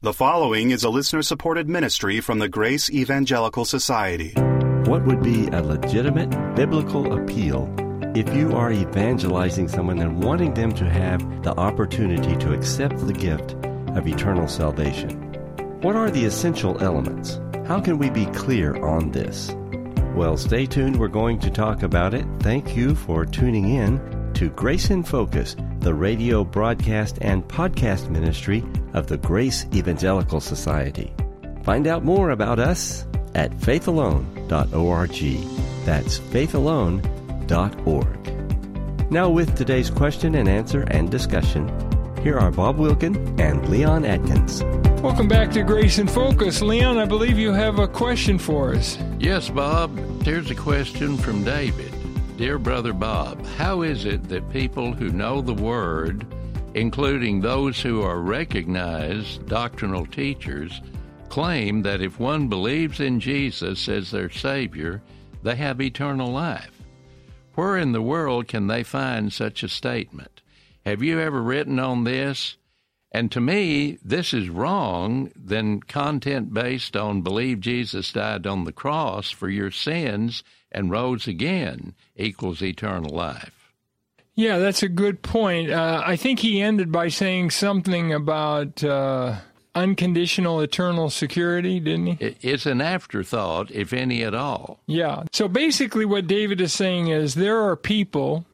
The following is a listener supported ministry from the Grace Evangelical Society. What would be a legitimate biblical appeal if you are evangelizing someone and wanting them to have the opportunity to accept the gift of eternal salvation? What are the essential elements? How can we be clear on this? Well, stay tuned. We're going to talk about it. Thank you for tuning in to Grace in Focus, the radio broadcast and podcast ministry of the Grace Evangelical Society. Find out more about us at faithalone.org. That's faithalone.org. Now, with today's question and answer and discussion, here are Bob Wilkin and Leon Adkins. Welcome back to Grace in Focus. Leon, I believe you have a question for us. Yes, Bob. Here's a question from David. Dear Brother Bob, how is it that people who know the Word including those who are recognized doctrinal teachers, claim that if one believes in Jesus as their Savior, they have eternal life. Where in the world can they find such a statement? Have you ever written on this? And to me, this is wrong than content based on believe Jesus died on the cross for your sins and rose again equals eternal life. Yeah, that's a good point. Uh, I think he ended by saying something about uh, unconditional eternal security, didn't he? It's an afterthought, if any at all. Yeah. So basically, what David is saying is there are people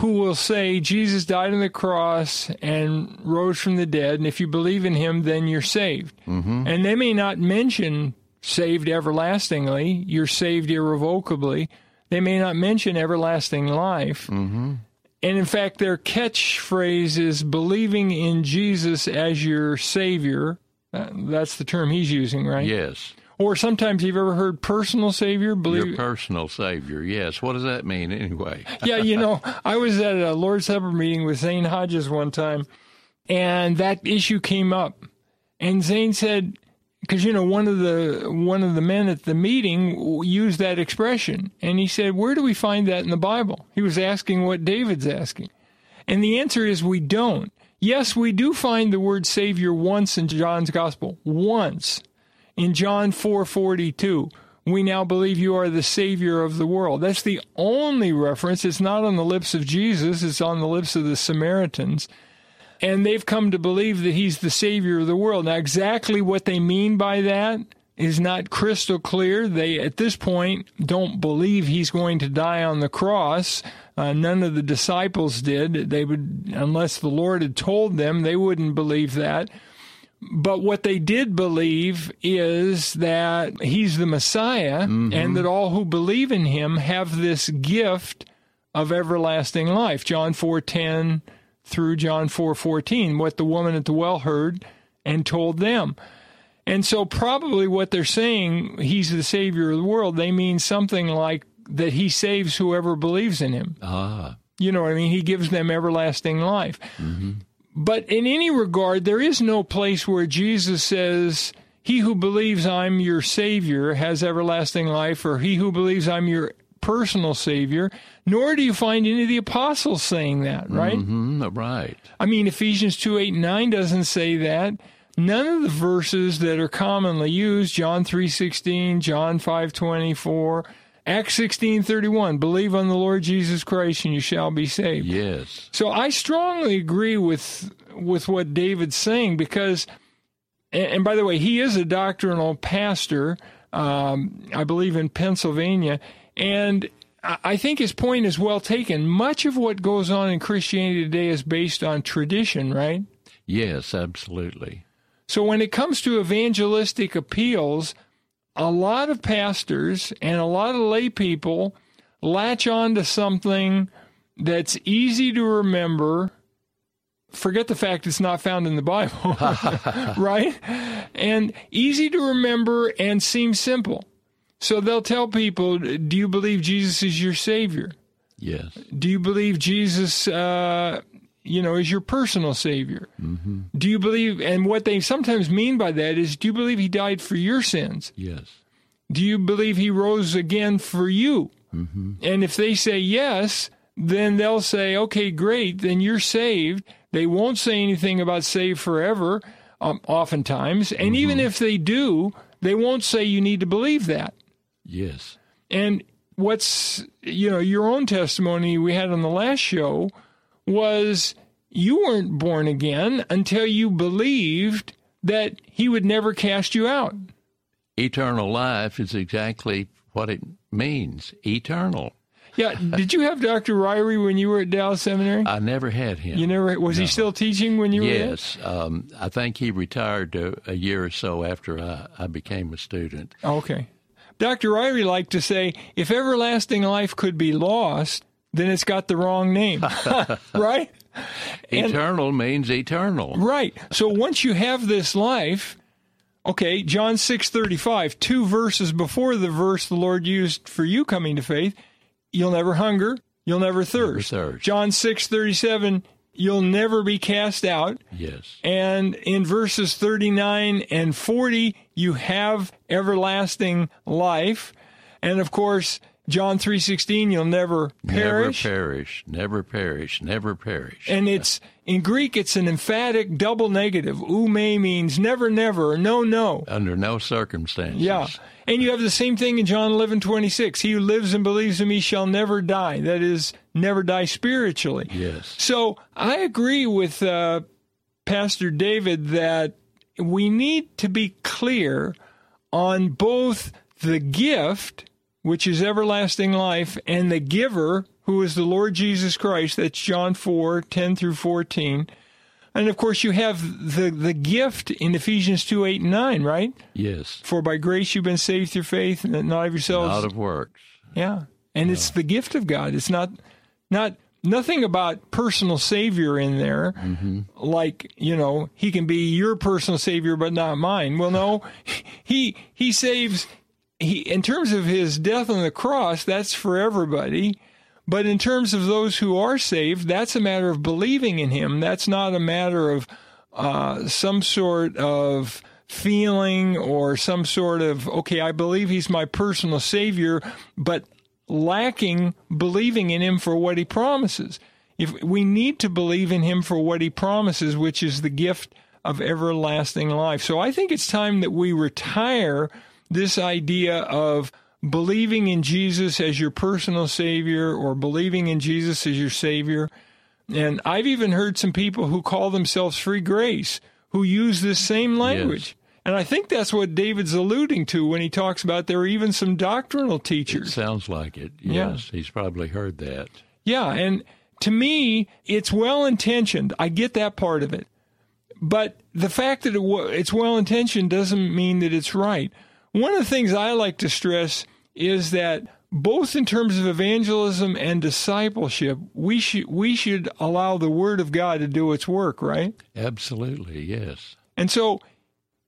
who will say Jesus died on the cross and rose from the dead, and if you believe in him, then you're saved. Mm-hmm. And they may not mention saved everlastingly, you're saved irrevocably. They may not mention everlasting life. Mm-hmm. And in fact, their catchphrase is believing in Jesus as your Savior. Uh, that's the term he's using, right? Yes. Or sometimes you've ever heard personal Savior? Believe Your personal Savior, yes. What does that mean anyway? yeah, you know, I was at a Lord's Supper meeting with Zane Hodges one time, and that issue came up. And Zane said, because you know one of the one of the men at the meeting used that expression and he said where do we find that in the bible he was asking what david's asking and the answer is we don't yes we do find the word savior once in john's gospel once in john 4:42 we now believe you are the savior of the world that's the only reference it's not on the lips of jesus it's on the lips of the samaritans and they've come to believe that he's the savior of the world. Now, exactly what they mean by that is not crystal clear. They, at this point, don't believe he's going to die on the cross. Uh, none of the disciples did. They would, unless the Lord had told them, they wouldn't believe that. But what they did believe is that he's the Messiah mm-hmm. and that all who believe in him have this gift of everlasting life. John 4:10 through John 4:14 what the woman at the well heard and told them. And so probably what they're saying he's the savior of the world they mean something like that he saves whoever believes in him. Ah. You know what I mean? He gives them everlasting life. Mm-hmm. But in any regard there is no place where Jesus says he who believes I'm your savior has everlasting life or he who believes I'm your personal Savior, nor do you find any of the apostles saying that, right? Mm-hmm, right. I mean, Ephesians 2 8 and 9 doesn't say that. None of the verses that are commonly used, John 3.16, John 5.24, Acts 16:31 believe on the Lord Jesus Christ and you shall be saved. Yes. So I strongly agree with with what David's saying because and by the way, he is a doctrinal pastor um, I believe in Pennsylvania and I think his point is well taken. Much of what goes on in Christianity today is based on tradition, right? Yes, absolutely. So when it comes to evangelistic appeals, a lot of pastors and a lot of lay people latch on to something that's easy to remember. Forget the fact it's not found in the Bible, right? And easy to remember and seems simple. So they'll tell people, do you believe Jesus is your Savior? Yes. Do you believe Jesus, uh, you know, is your personal Savior? Mm-hmm. Do you believe, and what they sometimes mean by that is, do you believe He died for your sins? Yes. Do you believe He rose again for you? Mm-hmm. And if they say yes, then they'll say, okay, great, then you're saved. They won't say anything about saved forever. um, oftentimes. And even if they do, they won't say you need to believe that. Yes. And what's, you know, your own testimony we had on the last show was you weren't born again until you believed that he would never cast you out. Eternal life is exactly what it means eternal. Yeah. Did you have Dr. Ryrie when you were at Dallas Seminary? I never had him. You never was he still teaching when you were? Yes, um, I think he retired a, a year or so after I, I became a student. Okay. Dr. Ryrie liked to say, if everlasting life could be lost, then it's got the wrong name. right? And- Eternal means eternal. Right. So once you have this life, okay, John 6:35, two verses before the verse the Lord used for you coming to faith, you'll never hunger, you'll never thirst. thirst. John 6:37, you'll never be cast out. Yes. And in verses 39 and 40, you have everlasting life. And of course, John 3:16, you'll never perish. Never perish, never perish, never perish. And it's in Greek, it's an emphatic double negative. Ume means never, never, no, no. Under no circumstances. Yeah. And you have the same thing in John eleven twenty six. He who lives and believes in me shall never die. That is, never die spiritually. Yes. So I agree with uh, Pastor David that we need to be clear on both the gift, which is everlasting life, and the giver, who is the Lord Jesus Christ. That's John 4 10 through 14. And of course, you have the, the gift in Ephesians 2 8 and 9, right? Yes. For by grace you've been saved through faith, and not of yourselves. Out of works. Yeah. And it's the gift of God. It's not not nothing about personal savior in there. Mm-hmm. Like, you know, he can be your personal savior but not mine. Well, no. He he saves he in terms of his death on the cross, that's for everybody. But in terms of those who are saved, that's a matter of believing in him. That's not a matter of uh, some sort of feeling or some sort of, okay, I believe he's my personal savior, but lacking believing in him for what he promises. If we need to believe in him for what he promises, which is the gift of everlasting life. So I think it's time that we retire this idea of believing in Jesus as your personal savior or believing in Jesus as your savior. And I've even heard some people who call themselves free grace who use this same language. And I think that's what David's alluding to when he talks about there are even some doctrinal It teachers. sounds like it. Yeah. Yes. He's probably heard that. Yeah, and to me, it's well intentioned. I get that part of it. But the fact that it wa- it's well intentioned doesn't mean that it's right. One of the things I like to stress is that both in terms of evangelism and discipleship, we should we should allow the word of God to do its work, right? Absolutely. Yes. And so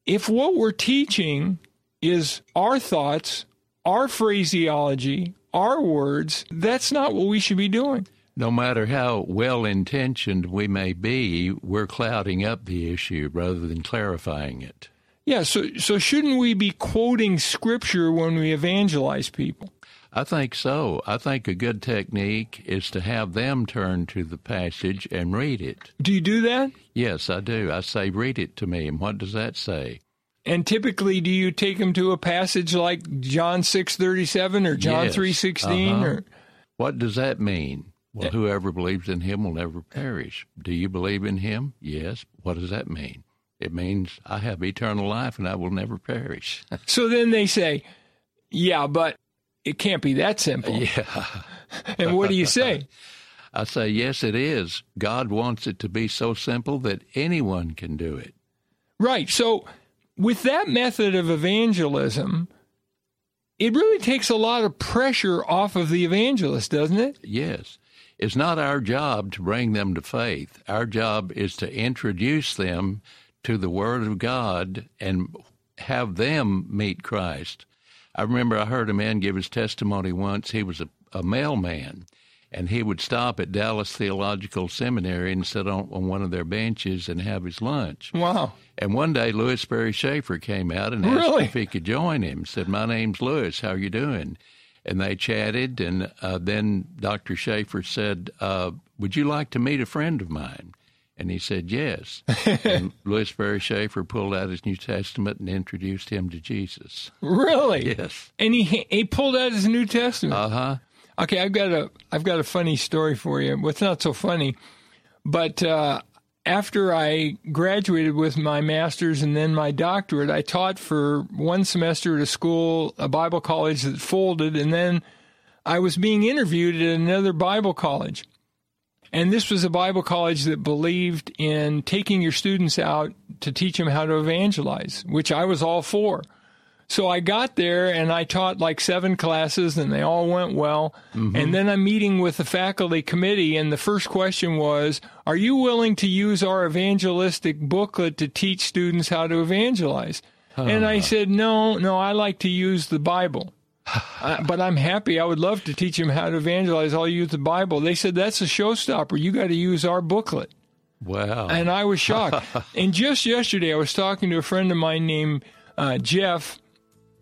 if what we're teaching is our thoughts, our phraseology, our words, that's not what we should be doing. No matter how well intentioned we may be, we're clouding up the issue rather than clarifying it. Yeah, so so shouldn't we be quoting scripture when we evangelize people? I think so. I think a good technique is to have them turn to the passage and read it. Do you do that? Yes, I do. I say, read it to me. And what does that say? And typically, do you take them to a passage like John six thirty seven or John Yes. three sixteen Uh-huh. or What does that mean? Well, whoever believes in him will never perish. Do you believe in him? Yes. What does that mean? It means I have eternal life and I will never perish. so? Then they say, "Yeah, but it can't be that simple." yeah. And what do you say? I say, yes, it is. God wants it to be so simple that anyone can do it. Right. So, with that method of evangelism, it really takes a lot of pressure off of the evangelist, doesn't it? Yes. It's not our job to bring them to faith. Our job is to introduce them to the Word of God and have them meet Christ. I remember I heard a man give his testimony once. He was a, a mailman, and he would stop at Dallas Theological Seminary and sit on, on one of their benches and have his lunch. Wow. And one day, Lewis Sperry Chafer came out and asked Really? if he could join him. Said, "My name's Lewis. How are you doing?" And they chatted, and uh, then Dr. Chafer said, uh, "Would you like to meet a friend of mine?" And he said, Yes. and Lewis Sperry Chafer pulled out his New Testament and introduced him to Jesus. Really? Yes. And he he pulled out his New Testament. Uh huh. Okay, I've got a I've got a funny story for you. Well, it's not so funny, but uh, after I graduated with my master's and then my doctorate, I taught for one semester at a school, a Bible college that folded, and then I was being interviewed at another Bible college. And this was a Bible college that believed in taking your students out to teach them how to evangelize, which I was all for. So I got there and I taught like seven classes and they all went well. Mm-hmm. And then I'm meeting with the faculty committee and the first question was, are you willing to use our evangelistic booklet to teach students how to evangelize? And I said, no, no, I like to use the Bible. Uh, but I'm happy. I would love to teach them how to evangelize. I'll use the Bible. They said, that's a showstopper. You got to use our booklet. Wow. And I was shocked. and just yesterday, I was talking to a friend of mine named uh, Jeff,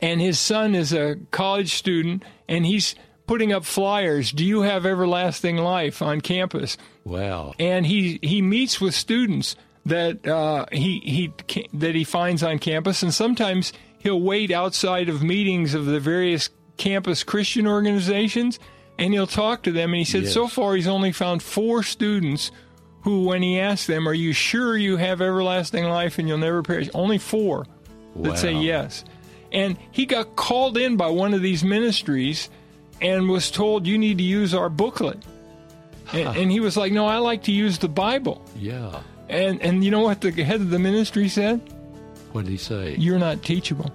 and his son is a college student, and he's putting up flyers. Do you have everlasting life on campus? wow. And he he meets with students that uh, he he that he finds on campus, and sometimes he'll wait outside of meetings of the various campus Christian organizations, and he'll talk to them. And he said Yes. so far he's only found four students who, when he asked them, "Are you sure you have everlasting life and you'll never perish?" Only four that say yes. And he got called in by one of these ministries and was told, "You need to use our booklet." And, and he was like, "No, I like to use the Bible." Yeah. And and you know what the head of the ministry said? What did he say? You're not teachable.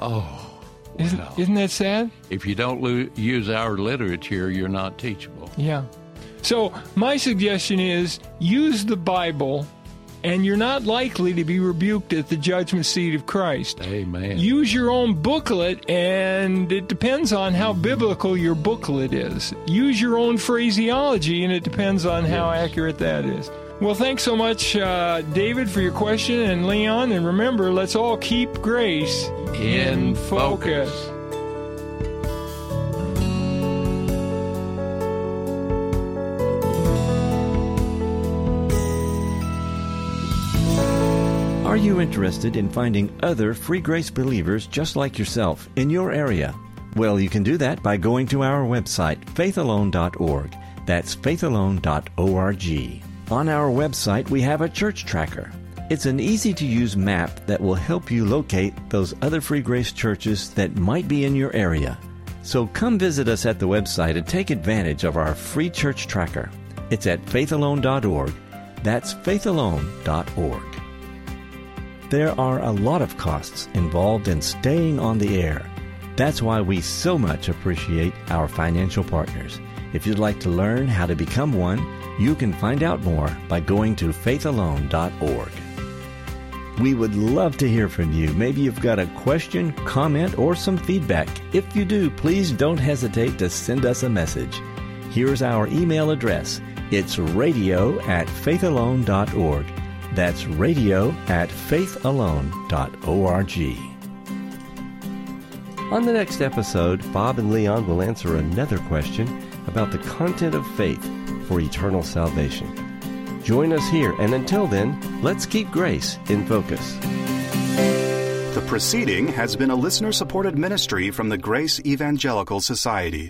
oh, Isn't, wow. isn't that sad? if you don't lo- use our literature, you're not teachable. Yeah. So my suggestion is use the Bible, and you're not likely to be rebuked at the judgment seat of Christ. Amen. Use your own booklet, and it depends on how biblical your booklet is. Use your own phraseology, and it depends on how accurate that is. Well, thanks so much, uh, David, for your question, and Leon. And remember, let's all keep grace In focus. Are you interested in finding other free grace believers just like yourself in your area? Well, you can do that by going to our website, faithalone.org. That's faithalone.org. On our website, we have a church tracker. It's an easy to use map that will help you locate those other free grace churches that might be in your area. So come visit us at the website and take advantage of our free church tracker. It's at faithalone.org. That's faithalone.org. There are a lot of costs involved in staying on the air. That's why we so much appreciate our financial partners. If you'd like to learn how to become one, you can find out more by going to faithalone.org. We would love to hear from you. Maybe you've got a question, comment, or some feedback. If you do, please don't hesitate to send us a message. Here's our email address. It's radio at faithalone.org. That's radio at faithalone.org. On the next episode, Bob and Leon will answer another question about the content of faith for eternal salvation. Join us here, and until then, let's keep grace in focus. The proceeding has been a listener supported ministry from the Grace Evangelical Society.